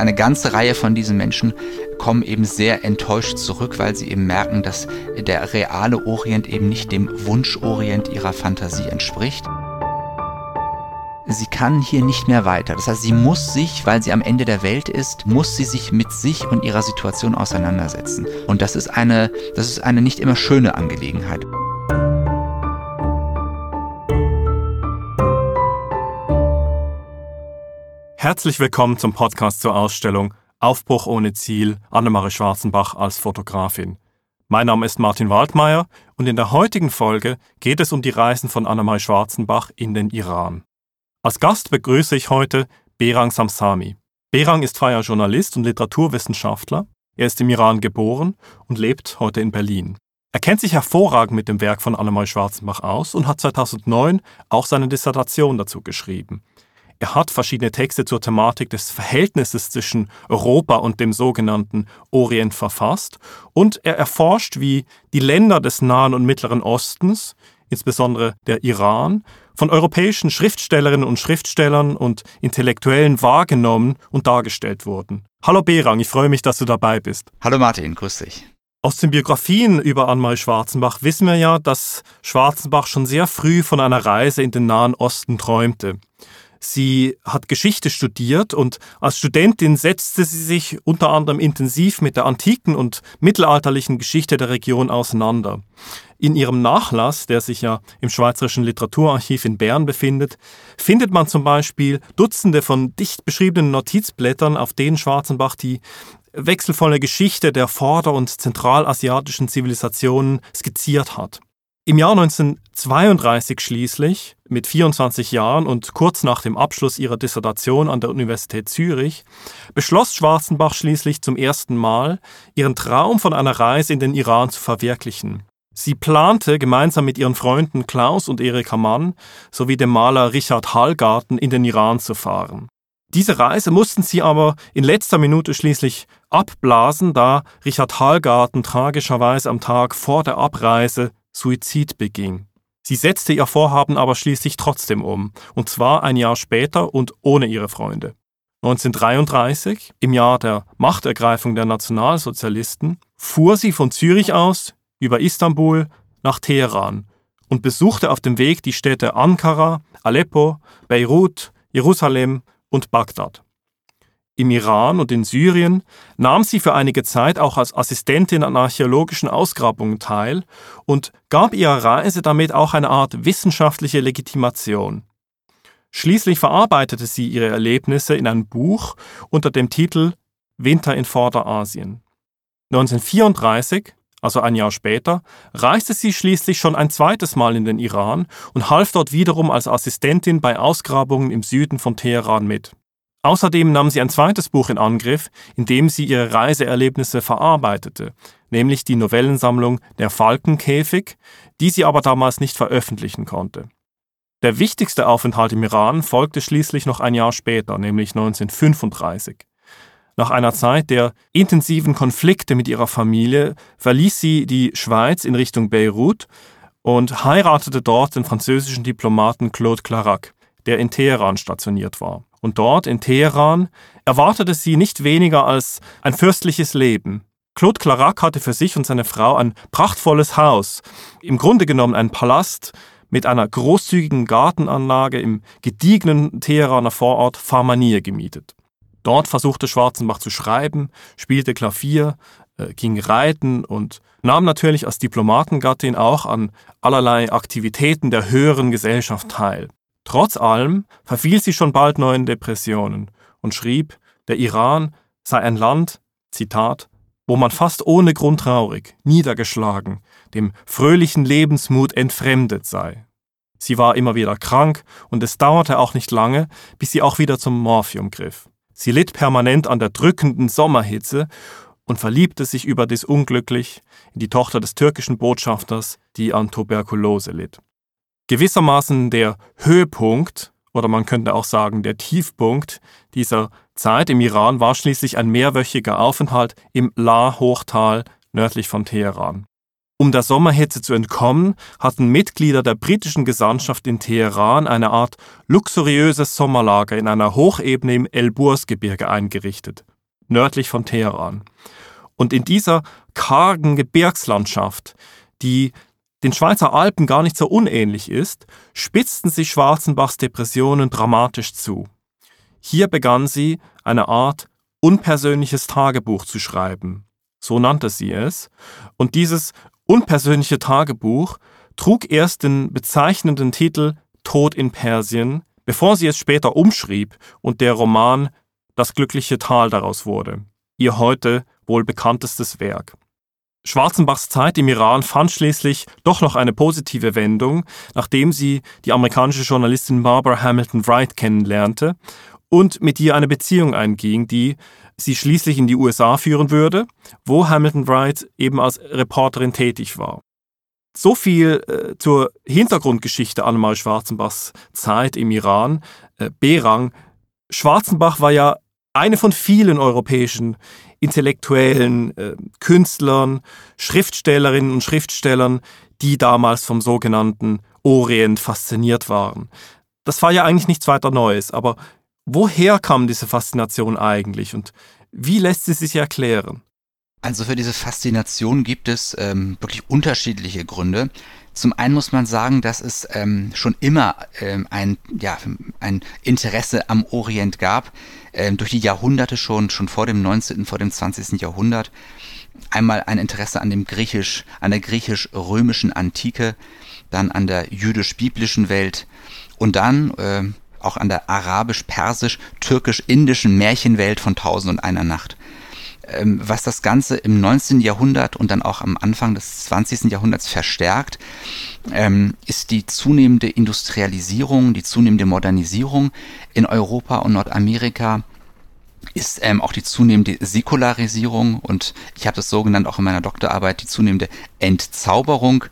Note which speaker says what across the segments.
Speaker 1: eine ganze Reihe von diesen Menschen kommen eben sehr enttäuscht zurück, weil sie eben merken, dass der reale Orient eben nicht dem Wunschorient ihrer Fantasie entspricht sie kann hier nicht mehr weiter. Das heißt, sie muss sich, weil sie am Ende der Welt ist, muss sie sich mit sich und ihrer Situation auseinandersetzen. Und das ist eine, das ist eine nicht immer schöne Angelegenheit.
Speaker 2: Herzlich willkommen zum Podcast zur Ausstellung Aufbruch ohne Ziel, Annemarie Schwarzenbach als Fotografin. Mein Name ist Martin Waldmeier und in der heutigen Folge geht es um die Reisen von Annemarie Schwarzenbach in den Iran. Als Gast begrüße ich heute Berang Samsami. Berang ist freier Journalist und Literaturwissenschaftler. Er ist im Iran geboren und lebt heute in Berlin. Er kennt sich hervorragend mit dem Werk von Annemarie Schwarzenbach aus und hat 2009 auch seine Dissertation dazu geschrieben. Er hat verschiedene Texte zur Thematik des Verhältnisses zwischen Europa und dem sogenannten Orient verfasst und er erforscht, wie die Länder des Nahen und Mittleren Ostens, insbesondere der Iran, von europäischen Schriftstellerinnen und Schriftstellern und Intellektuellen wahrgenommen und dargestellt wurden. Hallo Berang, ich freue mich, dass du dabei bist.
Speaker 1: Hallo Martin, grüß dich.
Speaker 2: Aus den Biografien über Annemarie Schwarzenbach wissen wir ja, dass Schwarzenbach schon sehr früh von einer Reise in den Nahen Osten träumte. Sie hat Geschichte studiert und als Studentin setzte sie sich unter anderem intensiv mit der antiken und mittelalterlichen Geschichte der Region auseinander. In ihrem Nachlass, der sich ja im Schweizerischen Literaturarchiv in Bern befindet, findet man zum Beispiel Dutzende von dicht beschriebenen Notizblättern, auf denen Schwarzenbach die wechselvolle Geschichte der vorder- und zentralasiatischen Zivilisationen skizziert hat. Im Jahr 1932 schließlich, mit 24 Jahren und kurz nach dem Abschluss ihrer Dissertation an der Universität Zürich, beschloss Schwarzenbach schließlich zum ersten Mal, ihren Traum von einer Reise in den Iran zu verwirklichen. Sie plante gemeinsam mit ihren Freunden Klaus und Erika Mann sowie dem Maler Richard Hallgarten in den Iran zu fahren. Diese Reise mussten sie aber in letzter Minute schließlich abblasen, da Richard Hallgarten tragischerweise am Tag vor der Abreise Suizid beging. Sie setzte ihr Vorhaben aber schließlich trotzdem um, und zwar ein Jahr später und ohne ihre Freunde. 1933, im Jahr der Machtergreifung der Nationalsozialisten, fuhr sie von Zürich aus über Istanbul nach Teheran und besuchte auf dem Weg die Städte Ankara, Aleppo, Beirut, Jerusalem und Bagdad. Im Iran und in Syrien nahm sie für einige Zeit auch als Assistentin an archäologischen Ausgrabungen teil und gab ihrer Reise damit auch eine Art wissenschaftliche Legitimation. Schließlich verarbeitete sie ihre Erlebnisse in ein Buch unter dem Titel Winter in Vorderasien. 1934, also ein Jahr später, reiste sie schließlich schon ein zweites Mal in den Iran und half dort wiederum als Assistentin bei Ausgrabungen im Süden von Teheran mit. Außerdem nahm sie ein zweites Buch in Angriff, in dem sie ihre Reiseerlebnisse verarbeitete, nämlich die Novellensammlung Der Falkenkäfig, die sie aber damals nicht veröffentlichen konnte. Der wichtigste Aufenthalt im Iran folgte schließlich noch ein Jahr später, nämlich 1935. Nach einer Zeit der intensiven Konflikte mit ihrer Familie verließ sie die Schweiz in Richtung Beirut und heiratete dort den französischen Diplomaten Claude Clarac, der in Teheran stationiert war. Und dort in Teheran erwartete sie nicht weniger als ein fürstliches Leben. Claude Clarac hatte für sich und seine Frau ein prachtvolles Haus, im Grunde genommen ein Palast mit einer großzügigen Gartenanlage im gediegenen Teheraner Vorort Farmanie gemietet. Dort versuchte Schwarzenbach zu schreiben, spielte Klavier, äh, ging reiten und nahm natürlich als Diplomatengattin auch an allerlei Aktivitäten der höheren Gesellschaft teil. Trotz allem verfiel sie schon bald neuen Depressionen und schrieb, der Iran sei ein Land, Zitat, wo man fast ohne Grund traurig, niedergeschlagen, dem fröhlichen Lebensmut entfremdet sei. Sie war immer wieder krank und es dauerte auch nicht lange, bis sie auch wieder zum Morphium griff. Sie litt permanent an der drückenden Sommerhitze und verliebte sich überdies unglücklich in die Tochter des türkischen Botschafters, die an Tuberkulose litt. Gewissermaßen der Höhepunkt oder man könnte auch sagen der Tiefpunkt dieser Zeit im Iran war schließlich ein mehrwöchiger Aufenthalt im La-Hochtal nördlich von Teheran. Um der Sommerhitze zu entkommen, hatten Mitglieder der britischen Gesandtschaft in Teheran eine Art luxuriöses Sommerlager in einer Hochebene im Elburz-Gebirge eingerichtet. nördlich von Teheran. Und in dieser kargen Gebirgslandschaft, die den Schweizer Alpen gar nicht so unähnlich ist, spitzten sich Schwarzenbachs Depressionen dramatisch zu. Hier begann sie, eine Art unpersönliches Tagebuch zu schreiben. So nannte sie es. Und dieses unpersönliche Tagebuch trug erst den bezeichnenden Titel Tod in Persien, bevor sie es später umschrieb und der Roman Das glückliche Tal daraus wurde, ihr heute wohl bekanntestes Werk. Schwarzenbachs Zeit im Iran fand schließlich doch noch eine positive Wendung, nachdem sie die amerikanische Journalistin Barbara Hamilton Wright kennenlernte und mit ihr eine Beziehung einging, die sie schließlich in die USA führen würde, wo Hamilton Wright eben als Reporterin tätig war. So viel äh, zur Hintergrundgeschichte Annemarie Schwarzenbachs Zeit im Iran. Äh, Berang. Schwarzenbach war ja eine von vielen europäischen Intellektuellen, äh, Künstlern, Schriftstellerinnen und Schriftstellern, die damals vom sogenannten Orient fasziniert waren. Das war ja eigentlich nichts weiter Neues, aber woher kam diese Faszination eigentlich und wie lässt sie sich erklären?
Speaker 1: Also für diese Faszination gibt es ähm, wirklich unterschiedliche Gründe. Zum einen muss man sagen, dass es ähm, schon immer ähm, ein, ja, ein Interesse am Orient gab, ähm, durch die Jahrhunderte schon, schon vor dem 19., vor dem 20. Jahrhundert. Einmal ein Interesse an dem griechisch, an der griechisch-römischen Antike, dann an der jüdisch-biblischen Welt und dann äh, auch an der arabisch-persisch-türkisch-indischen Märchenwelt von Tausend und einer Nacht. Ähm, was das Ganze im 19. Jahrhundert und dann auch am Anfang des 20. Jahrhunderts verstärkt, ähm, ist die zunehmende Industrialisierung, die zunehmende Modernisierung in Europa und Nordamerika ist ähm, auch die zunehmende Säkularisierung und ich habe das so genannt auch in meiner Doktorarbeit, die zunehmende Entzauberung,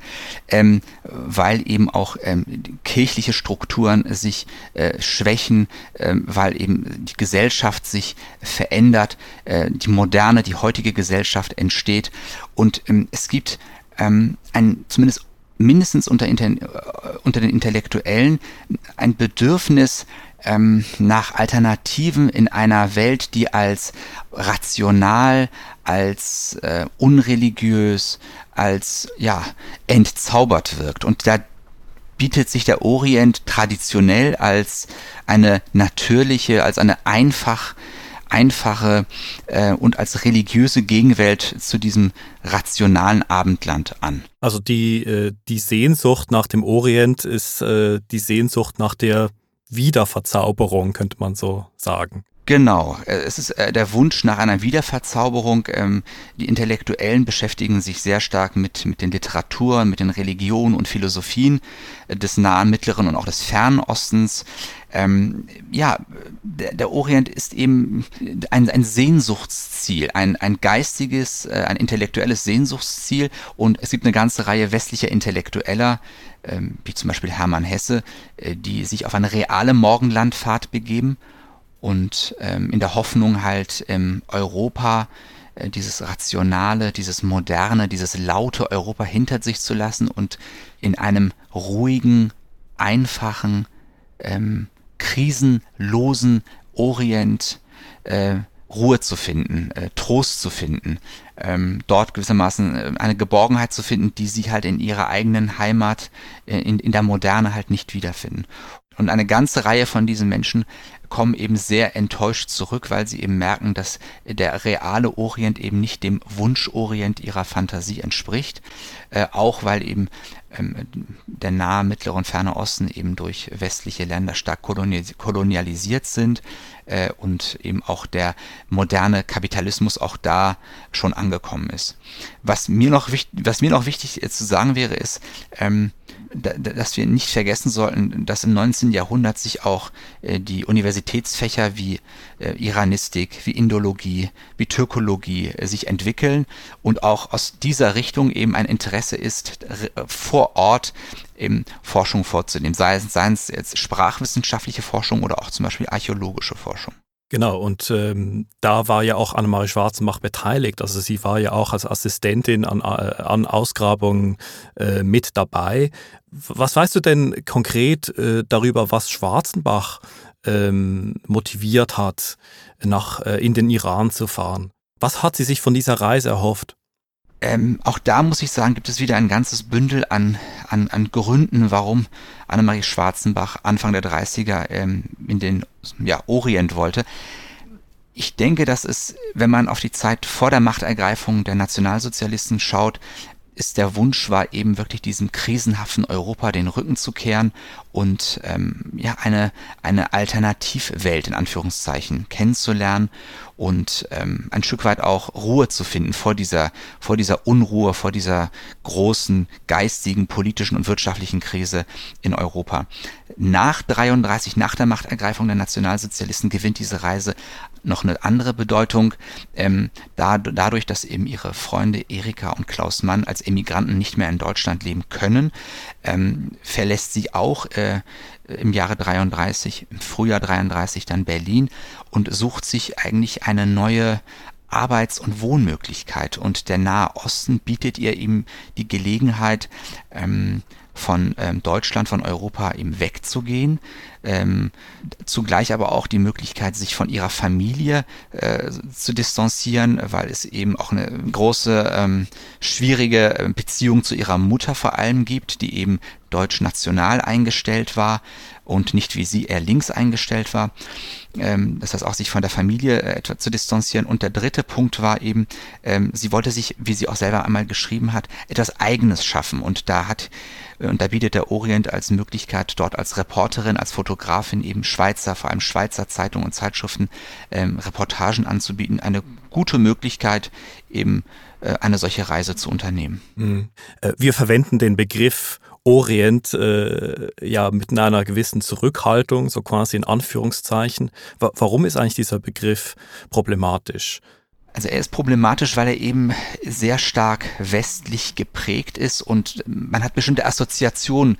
Speaker 1: ähm, weil eben auch ähm, kirchliche Strukturen sich äh, schwächen, ähm, weil eben die Gesellschaft sich verändert, äh, die moderne, die heutige Gesellschaft entsteht. Und ähm, es gibt ähm, ein zumindest mindestens unter, äh, unter den Intellektuellen ein Bedürfnis, ähm, nach Alternativen in einer Welt, die als rational, als äh, unreligiös, als ja entzaubert wirkt. Und da bietet sich der Orient traditionell als eine natürliche, als eine einfach einfache äh, und als religiöse Gegenwelt zu diesem rationalen Abendland an.
Speaker 2: Also die, äh, die Sehnsucht nach dem Orient ist äh, die Sehnsucht nach der Wiederverzauberung, könnte man so sagen.
Speaker 1: Genau, äh, es ist äh, der Wunsch nach einer Wiederverzauberung. Ähm, die Intellektuellen beschäftigen sich sehr stark mit, mit den Literaturen, mit den Religionen und Philosophien äh, des Nahen, Mittleren und auch des Fernen Ostens. Ähm, ja, der, der, Orient ist eben ein, ein Sehnsuchtsziel, ein, ein geistiges, ein intellektuelles Sehnsuchtsziel und es gibt eine ganze Reihe westlicher Intellektueller, ähm, wie zum Beispiel Hermann Hesse, die sich auf eine reale Morgenlandfahrt begeben und ähm, in der Hoffnung halt ähm, Europa äh, dieses rationale, dieses moderne, dieses laute Europa hinter sich zu lassen und in einem ruhigen, einfachen, ähm, krisenlosen Orient äh, Ruhe zu finden, äh, Trost zu finden, ähm, dort gewissermaßen äh, eine Geborgenheit zu finden, die sie halt in ihrer eigenen Heimat, äh, in, in der Moderne halt nicht wiederfinden. Und eine ganze Reihe von diesen Menschen kommen eben sehr enttäuscht zurück, weil sie eben merken, dass der reale Orient eben nicht dem Wunschorient ihrer Fantasie entspricht, äh, auch weil eben ähm, der nahe, mittlere und ferne Osten eben durch westliche Länder stark kolonialisiert sind äh, und eben auch der moderne Kapitalismus auch da schon angekommen ist. Was mir noch, was mir noch wichtig zu sagen wäre, ist, ähm, dass wir nicht vergessen sollten, dass im 19. Jahrhundert sich auch äh, die Universitätsfächer wie äh, Iranistik, wie Indologie, wie Türkologie äh, sich entwickeln und auch aus dieser Richtung eben ein Interesse ist, vor Ort eben Forschung vorzunehmen, sei es, seien es jetzt sprachwissenschaftliche Forschung oder auch zum Beispiel archäologische Forschung.
Speaker 2: Genau, und ähm, da war ja auch Annemarie Schwarzenbach beteiligt. Also sie war ja auch als Assistentin an, äh, an Ausgrabungen äh, mit dabei. Was weißt du denn konkret äh, darüber, was Schwarzenbach ähm, motiviert hat, nach, äh, in den Iran zu fahren. Was hat sie sich von dieser Reise erhofft?
Speaker 1: Ähm, auch da muss ich sagen, gibt es wieder ein ganzes Bündel an, an, an Gründen, warum Annemarie Schwarzenbach Anfang der 30er ähm, in den ja, Orient wollte. Ich denke, dass es, wenn man auf die Zeit vor der Machtergreifung der Nationalsozialisten schaut, ist der Wunsch war eben wirklich diesem krisenhaften Europa den Rücken zu kehren und ähm, ja eine eine Alternativwelt in Anführungszeichen kennenzulernen und ähm, ein Stück weit auch Ruhe zu finden vor dieser vor dieser Unruhe vor dieser großen geistigen politischen und wirtschaftlichen Krise in Europa. Nach 33 nach der Machtergreifung der Nationalsozialisten gewinnt diese Reise noch eine andere Bedeutung, ähm, da, dadurch, dass eben ihre Freunde Erika und Klaus Mann als Emigranten nicht mehr in Deutschland leben können, ähm, verlässt sie auch äh, im Jahre 33, im Frühjahr 33 dann Berlin und sucht sich eigentlich eine neue Arbeits- und Wohnmöglichkeit. Und der Nahe Osten bietet ihr ihm die Gelegenheit, ähm, von ähm, Deutschland, von Europa eben wegzugehen. Ähm, zugleich aber auch die Möglichkeit, sich von ihrer Familie äh, zu distanzieren, weil es eben auch eine große, ähm, schwierige äh, Beziehung zu ihrer Mutter vor allem gibt, die eben deutsch-national eingestellt war und nicht wie sie eher links eingestellt war. Ähm, das heißt auch sich von der Familie äh, etwa zu distanzieren. Und der dritte Punkt war eben, ähm, sie wollte sich, wie sie auch selber einmal geschrieben hat, etwas Eigenes schaffen. Und da hat und da bietet der Orient als Möglichkeit, dort als Reporterin, als Fotografin eben Schweizer, vor allem Schweizer Zeitungen und Zeitschriften ähm, Reportagen anzubieten. Eine gute Möglichkeit, eben äh, eine solche Reise zu unternehmen.
Speaker 2: Mhm. Äh, wir verwenden den Begriff Orient äh, ja mit einer gewissen Zurückhaltung, so quasi in Anführungszeichen. warum ist eigentlich dieser Begriff problematisch?
Speaker 1: Also er ist problematisch, weil er eben sehr stark westlich geprägt ist und man hat bestimmte Assoziationen,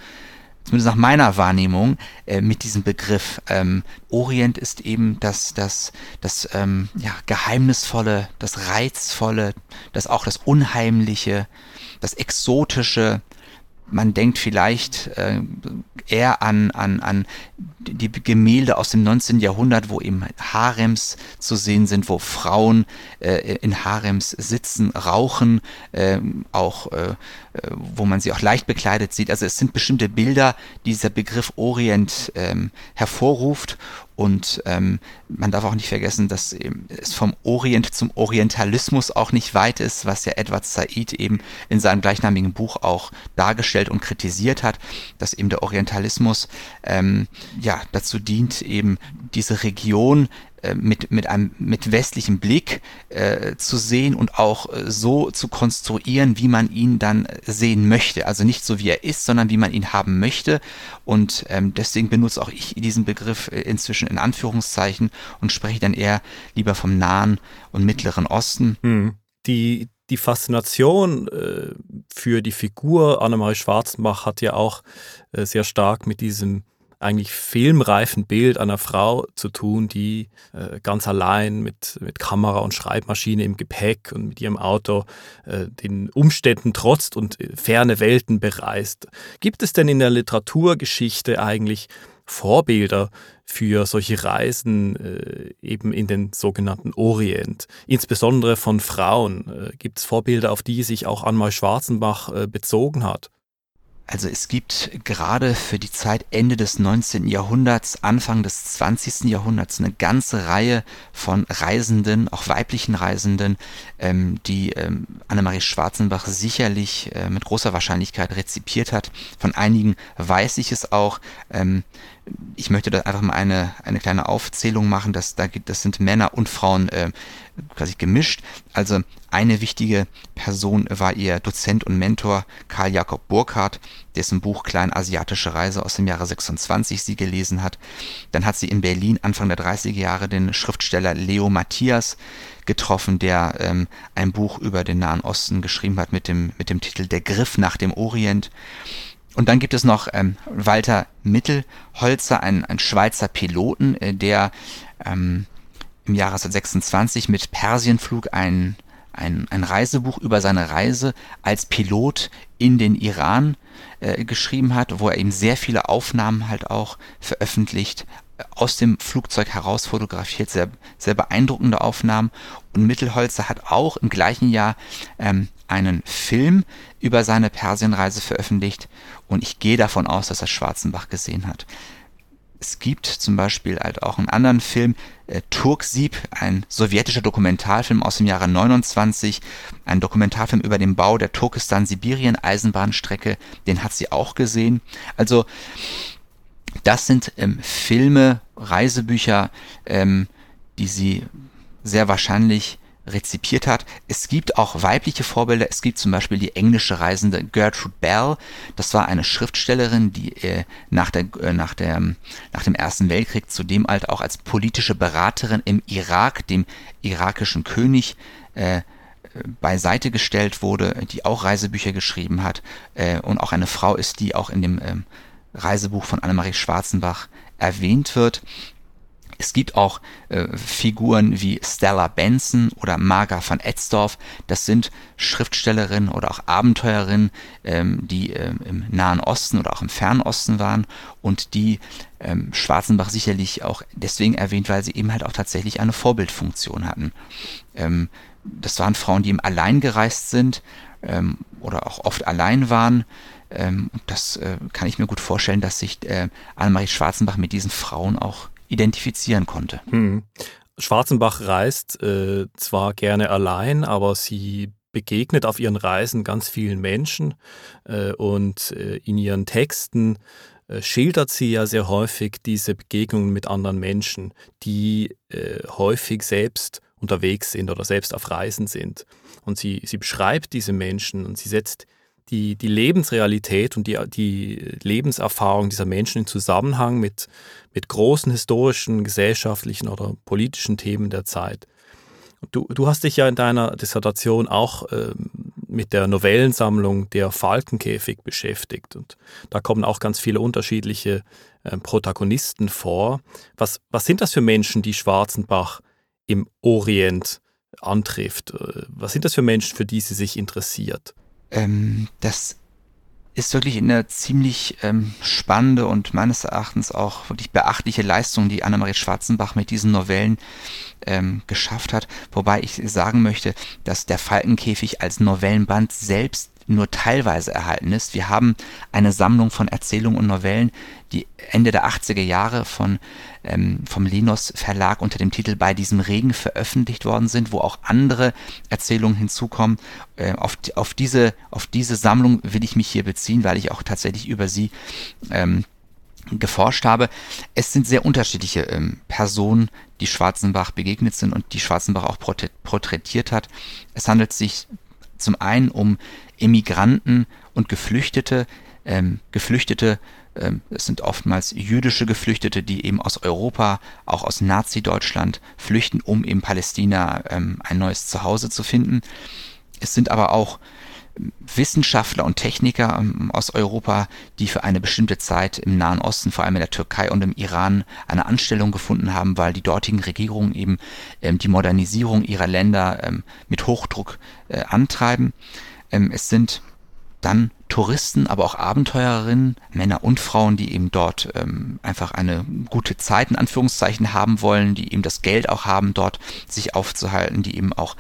Speaker 1: zumindest nach meiner Wahrnehmung, äh, mit diesem Begriff. Ähm, Orient ist eben das, das, das ähm, ja, Geheimnisvolle, das Reizvolle, das auch das Unheimliche, das Exotische, man denkt vielleicht äh, eher an, an, an die Gemälde aus dem 19. Jahrhundert, wo eben Harems zu sehen sind, wo Frauen äh, in Harems sitzen, rauchen, äh, auch äh, wo man sie auch leicht bekleidet sieht. Also es sind bestimmte Bilder, die dieser Begriff Orient ähm, hervorruft und ähm, man darf auch nicht vergessen, dass es vom Orient zum Orientalismus auch nicht weit ist, was ja Edward Said eben in seinem gleichnamigen Buch auch dargestellt und kritisiert hat, dass eben der Orientalismus ähm, ja dazu dient, eben diese Region äh, mit, mit einem mit westlichem Blick äh, zu sehen und auch äh, so zu konstruieren, wie man ihn dann sehen möchte. Also nicht so wie er ist, sondern wie man ihn haben möchte. Und ähm, deswegen benutze auch ich diesen Begriff äh, inzwischen in Anführungszeichen und spreche dann eher lieber vom Nahen und Mittleren Osten.
Speaker 2: Hm. Die, die Faszination äh, für die Figur Annemarie Schwarzenbach hat ja auch äh, sehr stark mit diesem eigentlich filmreifen Bild einer Frau zu tun, die äh, ganz allein mit, mit Kamera und Schreibmaschine im Gepäck und mit ihrem Auto äh, den Umständen trotzt und äh, ferne Welten bereist. Gibt es denn in der Literaturgeschichte eigentlich Vorbilder für solche Reisen äh, eben in den sogenannten Orient, insbesondere von Frauen? Äh, Gibt es Vorbilder, auf die sich auch Anmal Schwarzenbach bezogen hat?
Speaker 1: Also es gibt gerade für die Zeit Ende des 19. Jahrhunderts, Anfang des 20. Jahrhunderts eine ganze Reihe von Reisenden, auch weiblichen Reisenden, ähm, die ähm, Annemarie Schwarzenbach sicherlich äh, mit großer Wahrscheinlichkeit rezipiert hat. Von einigen weiß ich es auch. Ähm, ich möchte da einfach mal eine, eine kleine Aufzählung machen, dass da gibt, das sind Männer und Frauen äh, quasi gemischt. Also eine wichtige Person war ihr Dozent und Mentor Karl Jakob Burkhardt, dessen Buch Kleinasiatische Reise aus dem Jahre 26 sie gelesen hat. Dann hat sie in Berlin Anfang der 30er Jahre den Schriftsteller Leo Matthias getroffen, der ähm, ein Buch über den Nahen Osten geschrieben hat mit dem, mit dem Titel Der Griff nach dem Orient. Und dann gibt es noch ähm, Walter Mittelholzer, ein, ein Schweizer Piloten, äh, der ähm, im Jahre 1926 mit Persienflug ein, ein, ein Reisebuch über seine Reise als Pilot in den Iran äh, geschrieben hat, wo er eben sehr viele Aufnahmen halt auch veröffentlicht aus dem Flugzeug heraus fotografiert, sehr, sehr beeindruckende Aufnahmen. Und Mittelholzer hat auch im gleichen Jahr ähm, einen Film über seine Persienreise veröffentlicht und ich gehe davon aus, dass er Schwarzenbach gesehen hat. Es gibt zum Beispiel halt auch einen anderen Film, äh, Turksieb, ein sowjetischer Dokumentarfilm aus dem Jahre 29, ein Dokumentarfilm über den Bau der Turkestan-Sibirien-Eisenbahnstrecke, den hat sie auch gesehen. Also das sind ähm, Filme, Reisebücher, ähm, die sie sehr wahrscheinlich rezipiert hat. Es gibt auch weibliche Vorbilder. Es gibt zum Beispiel die englische Reisende Gertrude Bell. Das war eine Schriftstellerin, die äh, nach, der, äh, nach, der, nach dem Ersten Weltkrieg zudem halt auch als politische Beraterin im Irak, dem irakischen König, äh, beiseite gestellt wurde, die auch Reisebücher geschrieben hat äh, und auch eine Frau ist, die auch in dem ähm, Reisebuch von Annemarie Schwarzenbach erwähnt wird. Es gibt auch äh, Figuren wie Stella Benson oder Marga van Etzdorf. Das sind Schriftstellerinnen oder auch Abenteuerinnen, ähm, die ähm, im Nahen Osten oder auch im Fernen Osten waren und die ähm, Schwarzenbach sicherlich auch deswegen erwähnt, weil sie eben halt auch tatsächlich eine Vorbildfunktion hatten. Ähm, das waren Frauen, die eben allein gereist sind ähm, oder auch oft allein waren. Ähm, das äh, kann ich mir gut vorstellen, dass sich äh, Annemarie Schwarzenbach mit diesen Frauen auch identifizieren konnte. Hm.
Speaker 2: Schwarzenbach reist äh, zwar gerne allein, aber sie begegnet auf ihren Reisen ganz vielen Menschen äh, und äh, in ihren Texten äh, schildert sie ja sehr häufig diese Begegnungen mit anderen Menschen, die äh, häufig selbst unterwegs sind oder selbst auf Reisen sind. Und sie, sie beschreibt diese Menschen und sie setzt die, die Lebensrealität und die, die Lebenserfahrung dieser Menschen in Zusammenhang mit, mit großen historischen, gesellschaftlichen oder politischen Themen der Zeit. Du, du hast dich ja in deiner Dissertation auch äh, mit der Novellensammlung Der Falkenkäfig beschäftigt und da kommen auch ganz viele unterschiedliche äh, Protagonisten vor. Was, was sind das für Menschen, die Schwarzenbach im Orient antrifft? Äh, was sind das für Menschen, für die sie sich interessiert?
Speaker 1: Ähm, das ist wirklich eine ziemlich ähm, spannende und meines Erachtens auch wirklich beachtliche Leistung, die Annemarie Schwarzenbach mit diesen Novellen ähm, geschafft hat. Wobei ich sagen möchte, dass der Falkenkäfig als Novellenband selbst nur teilweise erhalten ist. Wir haben eine Sammlung von Erzählungen und Novellen, die Ende der 80er Jahre von, ähm, vom Linus Verlag unter dem Titel Bei diesem Regen veröffentlicht worden sind, wo auch andere Erzählungen hinzukommen. Äh, auf, auf, diese, auf diese Sammlung will ich mich hier beziehen, weil ich auch tatsächlich über sie ähm, geforscht habe. Es sind sehr unterschiedliche ähm, Personen, die Schwarzenbach begegnet sind und die Schwarzenbach auch porträtiert hat. Es handelt sich zum einen um Emigranten und Geflüchtete. Ähm, Geflüchtete, ähm, es sind oftmals jüdische Geflüchtete, die eben aus Europa, auch aus Nazi-Deutschland flüchten, um in Palästina ähm, ein neues Zuhause zu finden. Es sind aber auch Wissenschaftler und Techniker ähm, aus Europa, die für eine bestimmte Zeit im Nahen Osten, vor allem in der Türkei und im Iran, eine Anstellung gefunden haben, weil die dortigen Regierungen eben ähm, die Modernisierung ihrer Länder ähm, mit Hochdruck äh, antreiben. Es sind dann Touristen, aber auch Abenteurerinnen, Männer und Frauen, die eben dort ähm, einfach eine gute Zeit in Anführungszeichen haben wollen, die eben das Geld auch haben, dort sich aufzuhalten, die eben auch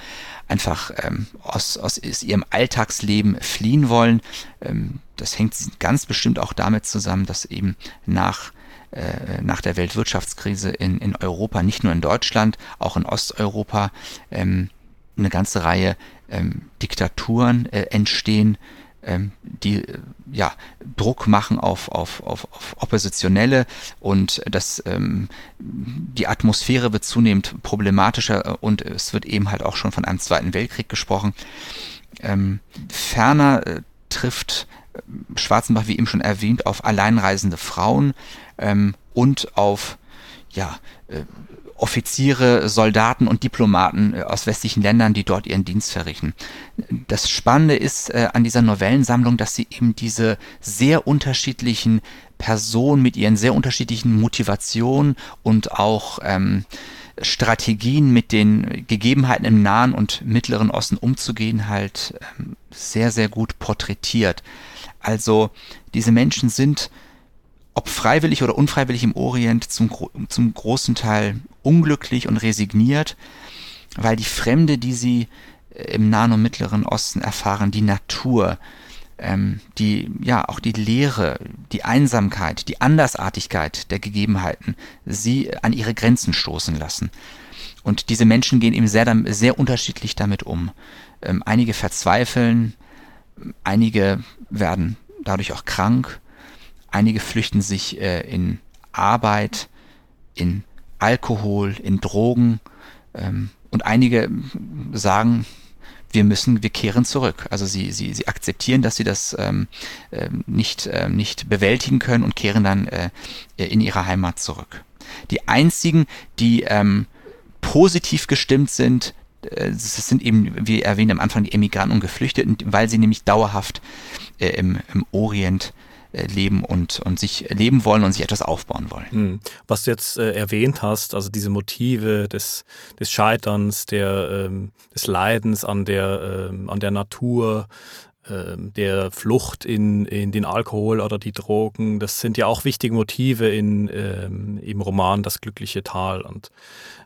Speaker 1: einfach ähm, aus, aus, ihrem Alltagsleben fliehen wollen. Ähm, das hängt ganz bestimmt auch damit zusammen, dass eben nach äh, nach der Weltwirtschaftskrise in, in Europa, nicht nur in Deutschland, auch in Osteuropa, ähm, eine ganze Reihe ähm, Diktaturen äh, entstehen, ähm, die äh, ja, Druck machen auf, auf, auf, auf Oppositionelle und das, ähm, die Atmosphäre wird zunehmend problematischer und es wird eben halt auch schon von einem Zweiten Weltkrieg gesprochen. Ähm, ferner äh, trifft äh, Schwarzenbach, wie eben schon erwähnt, auf alleinreisende Frauen ähm, und auf ja, äh, Offiziere, Soldaten und Diplomaten äh, aus westlichen Ländern, die dort ihren Dienst verrichten. Das Spannende ist äh, an dieser Novellensammlung, dass sie eben diese sehr unterschiedlichen Personen mit ihren sehr unterschiedlichen Motivationen und auch ähm, Strategien mit den Gegebenheiten im Nahen und Mittleren Osten umzugehen, halt ähm, sehr, sehr gut porträtiert. Also diese Menschen sind ob freiwillig oder unfreiwillig im Orient, zum, zum großen Teil unglücklich und resigniert, weil die Fremde, die sie äh, im Nahen und Mittleren Osten erfahren, die Natur, ähm, die, ja, auch die Leere, die Einsamkeit, die Andersartigkeit der Gegebenheiten, sie an ihre Grenzen stoßen lassen. Und diese Menschen gehen eben sehr, sehr unterschiedlich damit um. Ähm, einige verzweifeln, einige werden dadurch auch krank, einige flüchten sich äh, in Arbeit, in Alkohol, in Drogen ähm, und einige sagen, wir müssen, wir kehren zurück. Also sie, sie, sie akzeptieren, dass sie das ähm, äh, nicht, äh, nicht bewältigen können und kehren dann äh, in ihre Heimat zurück. Die einzigen, die ähm, positiv gestimmt sind, äh, das sind eben, wie erwähnt am Anfang, die Emigranten und Geflüchteten, weil sie nämlich dauerhaft äh, im, im Orient leben und, und sich leben wollen und sich etwas aufbauen wollen. Hm.
Speaker 2: Was du jetzt äh, erwähnt hast, also diese Motive des, des Scheiterns, der, ähm, des Leidens an der, ähm, an der Natur, ähm, der Flucht in, in den Alkohol oder die Drogen, das sind ja auch wichtige Motive in, ähm, im Roman Das glückliche Tal. Und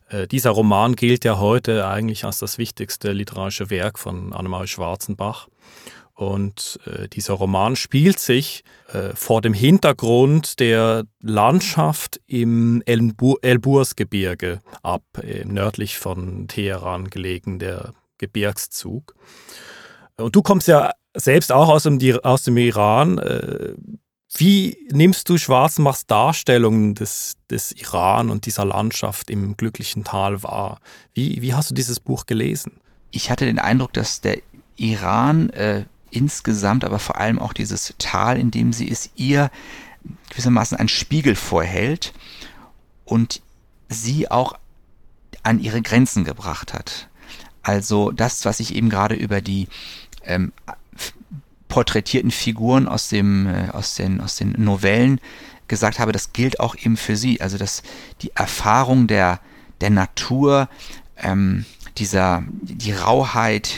Speaker 2: äh, dieser Roman gilt ja heute eigentlich als das wichtigste literarische Werk von Annemarie Schwarzenbach. Und äh, dieser Roman spielt sich äh, vor dem Hintergrund der Landschaft im Elbursgebirge ab, äh, nördlich von Teheran gelegen, der Gebirgszug. Und du kommst ja selbst auch aus dem, aus dem Iran. Äh, wie nimmst du Schwarzenbachs Darstellung des, des Iran und dieser Landschaft im glücklichen Tal wahr? Wie, wie hast du dieses Buch gelesen?
Speaker 1: Ich hatte den Eindruck, dass der Iran äh, insgesamt, aber vor allem auch dieses Tal, in dem sie ist, ihr gewissermaßen einen Spiegel vorhält und sie auch an ihre Grenzen gebracht hat. Also das, was ich eben gerade über die ähm, porträtierten Figuren aus, dem, äh, aus, den, aus den Novellen gesagt habe, das gilt auch eben für sie. Also dass die Erfahrung der, der Natur, ähm, dieser, die Rauheit,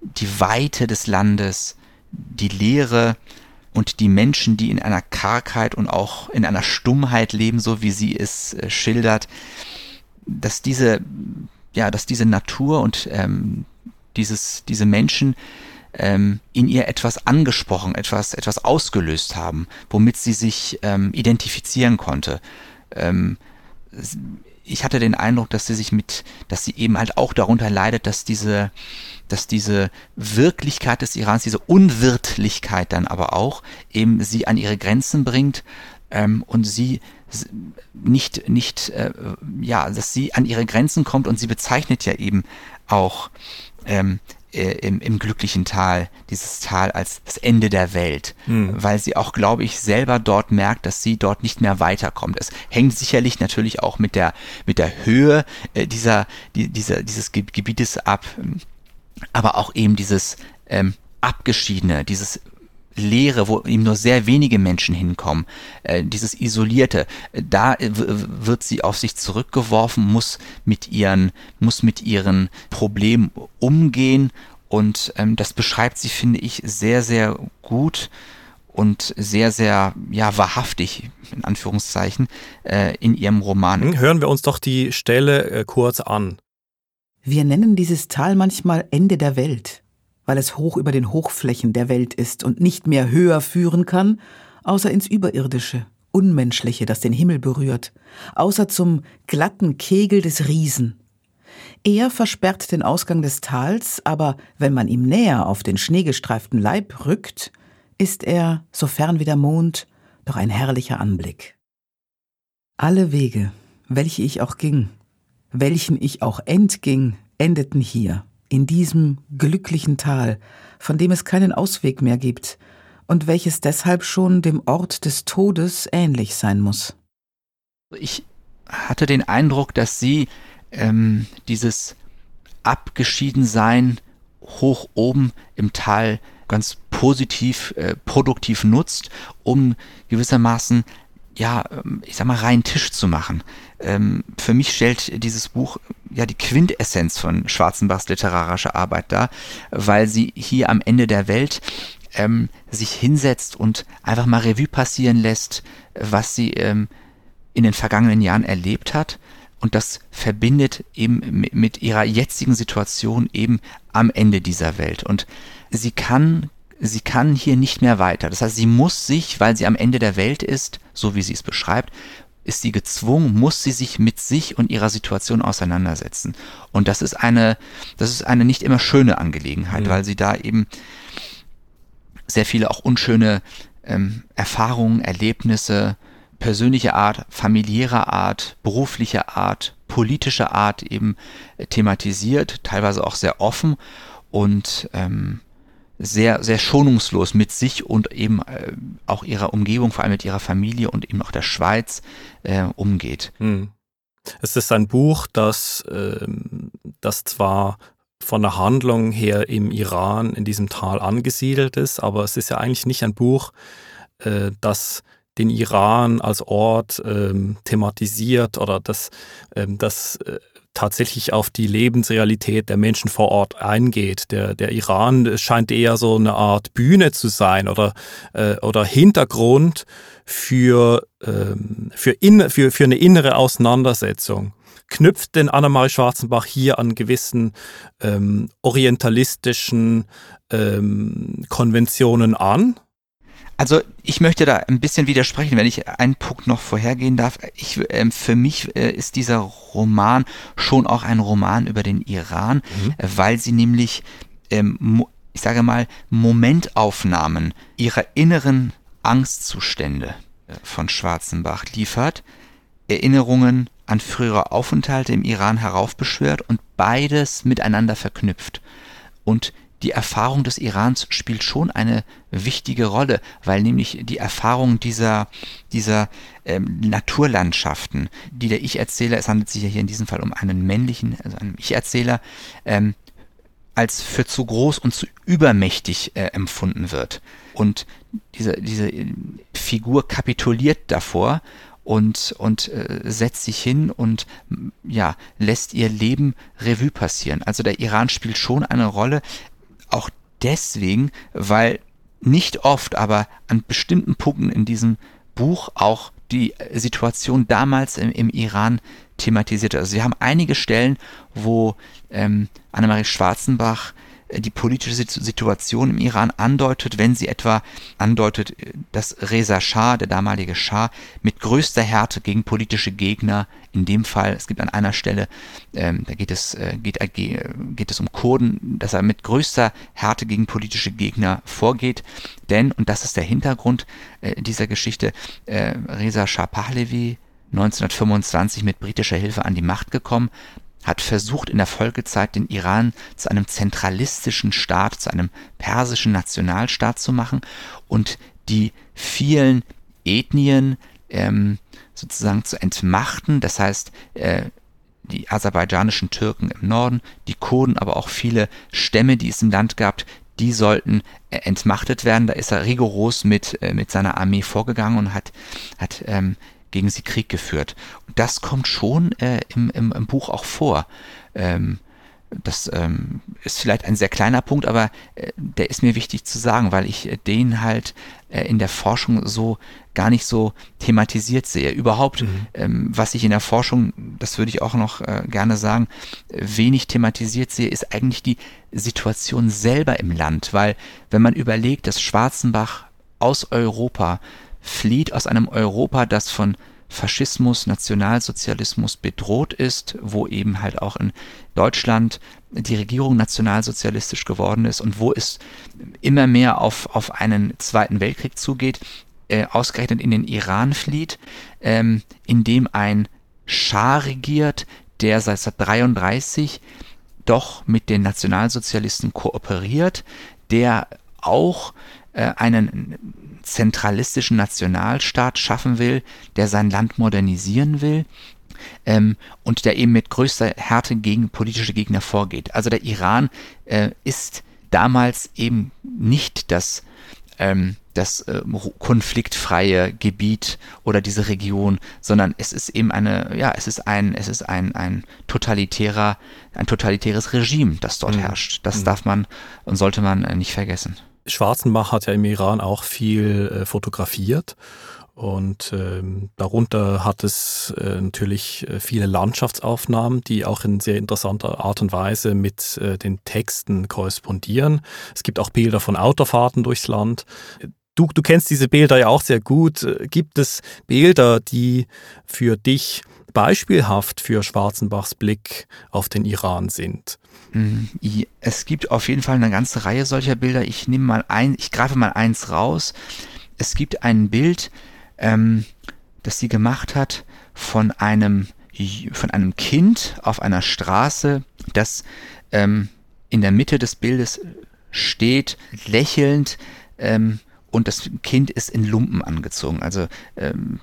Speaker 1: die Weite des Landes, die Leere und die Menschen, die in einer Kargheit und auch in einer Stummheit leben, so wie sie es äh, schildert, dass diese, ja, dass diese Natur und ähm, dieses, diese Menschen ähm, in ihr etwas angesprochen, etwas, etwas ausgelöst haben, womit sie sich ähm, identifizieren konnte. Ähm, ich hatte den Eindruck, dass sie sich mit, dass sie eben halt auch darunter leidet, dass diese, dass diese Wirklichkeit des Irans, diese Unwirtlichkeit dann aber auch eben sie an ihre Grenzen bringt ähm, und sie nicht, nicht, äh, ja, dass sie an ihre Grenzen kommt und sie bezeichnet ja eben auch ähm, äh, im, im glücklichen Tal, dieses Tal als das Ende der Welt, mhm. weil sie auch, glaube ich, selber dort merkt, dass sie dort nicht mehr weiterkommt. Es hängt sicherlich natürlich auch mit der, mit der Höhe äh, dieser, die, dieser, dieses Gebietes ab, aber auch eben dieses ähm, Abgeschiedene, dieses Leere, wo eben nur sehr wenige Menschen hinkommen, äh, dieses Isolierte, da wird sie auf sich zurückgeworfen, muss mit ihren, muss mit ihren Problemen umgehen und ähm, das beschreibt sie, finde ich, sehr, sehr gut und sehr, sehr, ja, wahrhaftig, in Anführungszeichen, äh, in ihrem Roman.
Speaker 2: Hören wir uns doch die Stelle äh, kurz an.
Speaker 3: Wir nennen dieses Tal manchmal Ende der Welt weil es hoch über den Hochflächen der Welt ist und nicht mehr höher führen kann, außer ins Überirdische, Unmenschliche, das den Himmel berührt, außer zum glatten Kegel des Riesen. Er versperrt den Ausgang des Tals, aber wenn man ihm näher auf den schneegestreiften Leib rückt, ist er, so fern wie der Mond, doch ein herrlicher Anblick. Alle Wege, welche ich auch ging, welchen ich auch entging, endeten hier in diesem glücklichen Tal, von dem es keinen Ausweg mehr gibt und welches deshalb schon dem Ort des Todes ähnlich sein muss.
Speaker 1: Ich hatte den Eindruck, dass sie ähm, dieses Abgeschiedensein hoch oben im Tal ganz positiv, äh, produktiv nutzt, um gewissermaßen ja, ähm, ich sag mal, reinen Tisch zu machen. Ähm, für mich stellt dieses Buch ja die Quintessenz von Schwarzenbachs literarischer Arbeit dar, weil sie hier am Ende der Welt ähm, sich hinsetzt und einfach mal Revue passieren lässt, was sie ähm, in den vergangenen Jahren erlebt hat. Und das verbindet eben mit ihrer jetzigen Situation eben am Ende dieser Welt. Und sie kann, sie kann hier nicht mehr weiter. Das heißt, sie muss sich, weil sie am Ende der Welt ist, so wie sie es beschreibt, ist sie gezwungen, muss sie sich mit sich und ihrer Situation auseinandersetzen. Und das ist eine, das ist eine nicht immer schöne Angelegenheit, mhm. weil sie da eben sehr viele auch unschöne ähm, Erfahrungen, Erlebnisse, persönlicher Art, familiärer Art, beruflicher Art, politischer Art eben äh, thematisiert, teilweise auch sehr offen und ähm, sehr, sehr schonungslos mit sich und eben äh, auch ihrer Umgebung, vor allem mit ihrer Familie und eben auch der Schweiz äh, umgeht. Hm.
Speaker 2: Es ist ein Buch, das, äh, das zwar von der Handlung her im Iran in diesem Tal angesiedelt ist, aber es ist ja eigentlich nicht ein Buch, äh, das den Iran als Ort ähm, thematisiert oder das, ähm, das äh, tatsächlich auf die Lebensrealität der Menschen vor Ort eingeht. Der, der Iran scheint eher so eine Art Bühne zu sein oder, äh, oder Hintergrund für, ähm, für, in, für, für eine innere Auseinandersetzung. Knüpft denn Annemarie Schwarzenbach hier an gewissen ähm, orientalistischen ähm, Konventionen an?
Speaker 1: Also ich möchte da ein bisschen widersprechen, wenn ich einen Punkt noch vorhergehen darf. Ich, äh, für mich äh, ist dieser Roman schon auch ein Roman über den Iran, mhm. äh, weil sie nämlich, ähm, ich sage mal, Momentaufnahmen ihrer inneren Angstzustände äh, von Schwarzenbach liefert, Erinnerungen an frühere Aufenthalte im Iran heraufbeschwört und beides miteinander verknüpft. Und die Erfahrung des Irans spielt schon eine wichtige Rolle, weil nämlich die Erfahrung dieser, dieser ähm, Naturlandschaften, die der Ich-Erzähler, es handelt sich ja hier in diesem Fall um einen männlichen, also einen Ich-Erzähler, ähm, als für zu groß und zu übermächtig äh, empfunden wird. Und diese, diese Figur kapituliert davor und, und äh, setzt sich hin und ja, lässt ihr Leben Revue passieren. Also der Iran spielt schon eine Rolle, deswegen, weil nicht oft, aber an bestimmten Punkten in diesem Buch auch die Situation damals im, im Iran thematisiert. Also sie haben einige Stellen, wo ähm, Annemarie Schwarzenbach die politische Situation im Iran andeutet, wenn sie etwa andeutet, dass Reza Shah, der damalige Schah, mit größter Härte gegen politische Gegner, in dem Fall, es gibt an einer Stelle, ähm, da geht es, äh, geht, äh, geht es um Kurden, dass er mit größter Härte gegen politische Gegner vorgeht, denn, und das ist der Hintergrund äh, dieser Geschichte, äh, Reza Shah Pahlavi, 1925 mit britischer Hilfe an die Macht gekommen, hat versucht in der Folgezeit den Iran zu einem zentralistischen Staat, zu einem persischen Nationalstaat zu machen und die vielen Ethnien ähm, sozusagen zu entmachten. Das heißt, äh, die aserbaidschanischen Türken im Norden, die Kurden, aber auch viele Stämme, die es im Land gab, die sollten äh, entmachtet werden. Da ist er rigoros mit, äh, mit seiner Armee vorgegangen und hat, hat ähm, gegen sie Krieg geführt. Und das kommt schon äh, im, im, im, Buch auch vor. Ähm, das ähm, ist vielleicht ein sehr kleiner Punkt, aber äh, der ist mir wichtig zu sagen, weil ich äh, den halt äh, in der Forschung so gar nicht so thematisiert sehe. Überhaupt, mhm. ähm, was ich in der Forschung, das würde ich auch noch äh, gerne sagen, wenig thematisiert sehe, ist eigentlich die Situation selber im Land, weil wenn man überlegt, dass Schwarzenbach aus Europa flieht aus einem Europa, das von Faschismus, Nationalsozialismus bedroht ist, wo eben halt auch in Deutschland die Regierung nationalsozialistisch geworden ist und wo es immer mehr auf, auf einen Zweiten Weltkrieg zugeht, äh, ausgerechnet in den Iran flieht, ähm, in dem ein Schah regiert, der seit 1933 doch mit den Nationalsozialisten kooperiert, der auch einen zentralistischen Nationalstaat schaffen will, der sein Land modernisieren will ähm, und der eben mit größter Härte gegen politische Gegner vorgeht. Also der Iran äh, ist damals eben nicht das, ähm, das äh, konfliktfreie Gebiet oder diese Region, sondern es ist eben eine, ja, es ist ein, es ist ein, ein totalitärer, ein totalitäres Regime, das dort mhm. herrscht. Das mhm. darf man und sollte man äh, nicht vergessen.
Speaker 2: Schwarzenbach hat ja im Iran auch viel äh, fotografiert und ähm, darunter hat es äh, natürlich äh, viele Landschaftsaufnahmen, die auch in sehr interessanter Art und Weise mit äh, den Texten korrespondieren. Es gibt auch Bilder von Autofahrten durchs Land. Du, du kennst diese Bilder ja auch sehr gut. Gibt es Bilder, die für dich beispielhaft für Schwarzenbachs Blick auf den Iran sind?
Speaker 1: Mhm. Es gibt auf jeden Fall eine ganze Reihe solcher Bilder. Ich nehme mal ein, ich greife mal eins raus. Es gibt ein Bild, ähm, das sie gemacht hat von einem, von einem Kind auf einer Straße, das ähm, in der Mitte des Bildes steht, lächelnd, ähm, und das Kind ist in Lumpen angezogen. Also ähm,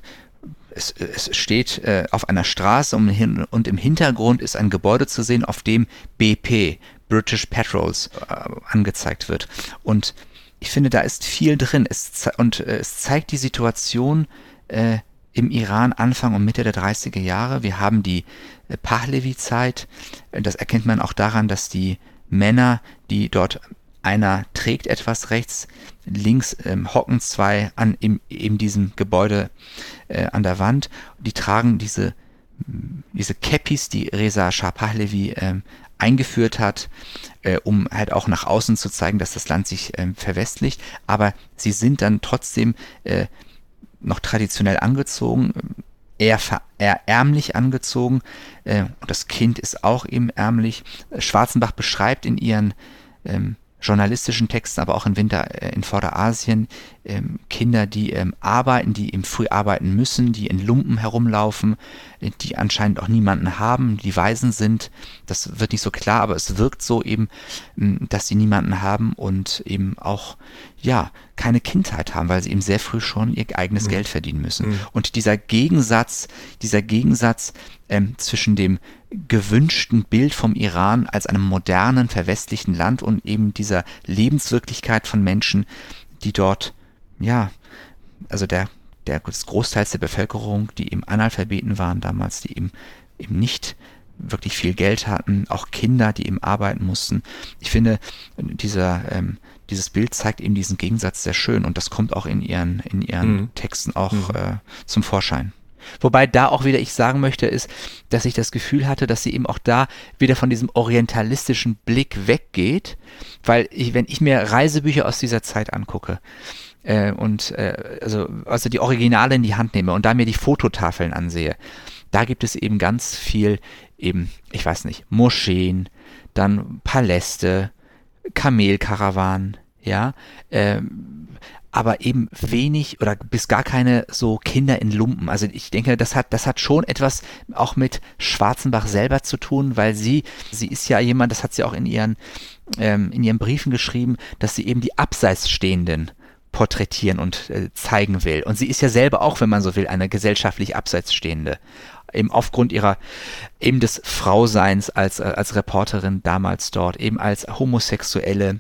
Speaker 1: es, es, steht äh, auf einer Straße und, und, im Hintergrund ist ein Gebäude zu sehen, auf dem BP, British Petrols, äh, angezeigt wird. Und ich finde, da ist viel drin. Es und äh, es zeigt die Situation äh, im Iran Anfang und Mitte der 30er Jahre. Wir haben die äh, Pahlevi-Zeit. Das erkennt man auch daran, dass die Männer, die dort einer trägt etwas rechts, links ähm, hocken zwei an in, in diesem Gebäude äh, an der Wand. Die tragen diese diese Cappies, die Reza Shah Pahlavi ähm, eingeführt hat, äh, um halt auch nach außen zu zeigen, dass das Land sich ähm, verwestlicht. Aber sie sind dann trotzdem äh, noch traditionell angezogen, eher, eher ärmlich angezogen. Äh, und das Kind ist auch eben ärmlich. Schwarzenbach beschreibt in ihren ähm, journalistischen Texten, aber auch in Winter äh, in Vorderasien, ähm, Kinder, die ähm, arbeiten, die eben früh arbeiten müssen, die in Lumpen herumlaufen, äh, die anscheinend auch niemanden haben, die Waisen sind. Das wird nicht so klar, aber es wirkt so eben, ähm, dass sie niemanden haben und eben auch, ja, keine Kindheit haben, weil sie eben sehr früh schon ihr eigenes mhm. Geld verdienen müssen. Mhm. Und dieser Gegensatz, dieser Gegensatz ähm, zwischen dem gewünschten Bild vom Iran als einem modernen, verwestlichen Land und eben dieser Lebenswirklichkeit von Menschen, die dort, ja, also der, der des Großteils der Bevölkerung, die eben Analphabeten waren damals, die eben, eben nicht wirklich viel Geld hatten, auch Kinder, die eben arbeiten mussten. Ich finde, dieser, ähm, dieses Bild zeigt eben diesen Gegensatz sehr schön und das kommt auch in ihren, in ihren mhm. Texten auch mhm. äh, zum Vorschein. Wobei da auch wieder ich sagen möchte, ist, dass ich das Gefühl hatte, dass sie eben auch da wieder von diesem orientalistischen Blick weggeht, weil ich, wenn ich mir Reisebücher aus dieser Zeit angucke, äh, und äh, also, also die Originale in die Hand nehme und da mir die Fototafeln ansehe, da gibt es eben ganz viel eben, ich weiß nicht, Moscheen, dann Paläste, Kamelkarawanen, ja, ähm, aber eben wenig oder bis gar keine so Kinder in Lumpen. Also ich denke, das hat, das hat schon etwas auch mit Schwarzenbach selber zu tun, weil sie, sie ist ja jemand, das hat sie auch in ihren, ähm, in ihren Briefen geschrieben, dass sie eben die abseits stehenden porträtieren und äh, zeigen will. Und sie ist ja selber auch, wenn man so will, eine gesellschaftlich abseits stehende. Eben aufgrund ihrer, eben des Frauseins als, äh, als Reporterin damals dort, eben als Homosexuelle,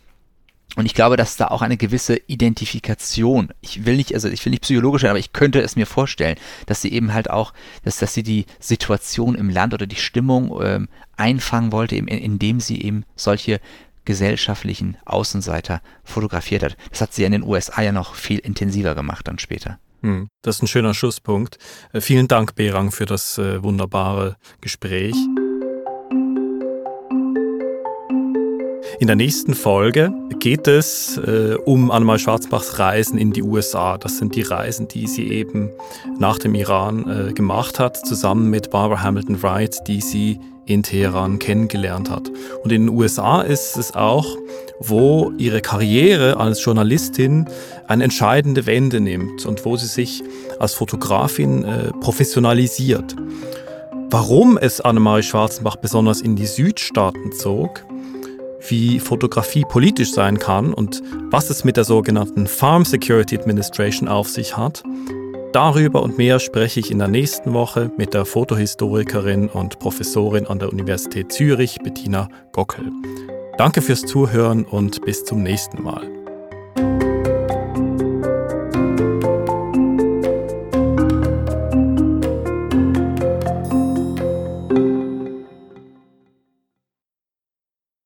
Speaker 1: und ich glaube, dass da auch eine gewisse Identifikation, ich will nicht, also ich will nicht psychologisch sein, aber ich könnte es mir vorstellen, dass sie eben halt auch, dass, dass sie die Situation im Land oder die Stimmung ähm, einfangen wollte, eben, indem sie eben solche gesellschaftlichen Außenseiter fotografiert hat. Das hat sie in den USA ja noch viel intensiver gemacht dann später.
Speaker 2: Hm, das ist ein schöner Schlusspunkt. Äh, vielen Dank, Berang, für das äh, wunderbare Gespräch. In der nächsten Folge geht es äh, um Annemal Schwarzbachs Reisen in die USA. Das sind die Reisen, die sie eben nach dem Iran äh, gemacht hat, zusammen mit Barbara Hamilton Wright, die sie in Teheran kennengelernt hat. Und in den USA ist es auch, wo ihre Karriere als Journalistin eine entscheidende Wende nimmt und wo sie sich als Fotografin äh, professionalisiert. Warum es Annemarie Schwarzenbach besonders in die Südstaaten zog, wie Fotografie politisch sein kann und was es mit der sogenannten Farm Security Administration auf sich hat. Darüber und mehr spreche ich in der nächsten Woche mit der Fotohistorikerin und Professorin an der Universität Zürich, Bettina Gockel. Danke fürs Zuhören und bis zum nächsten Mal.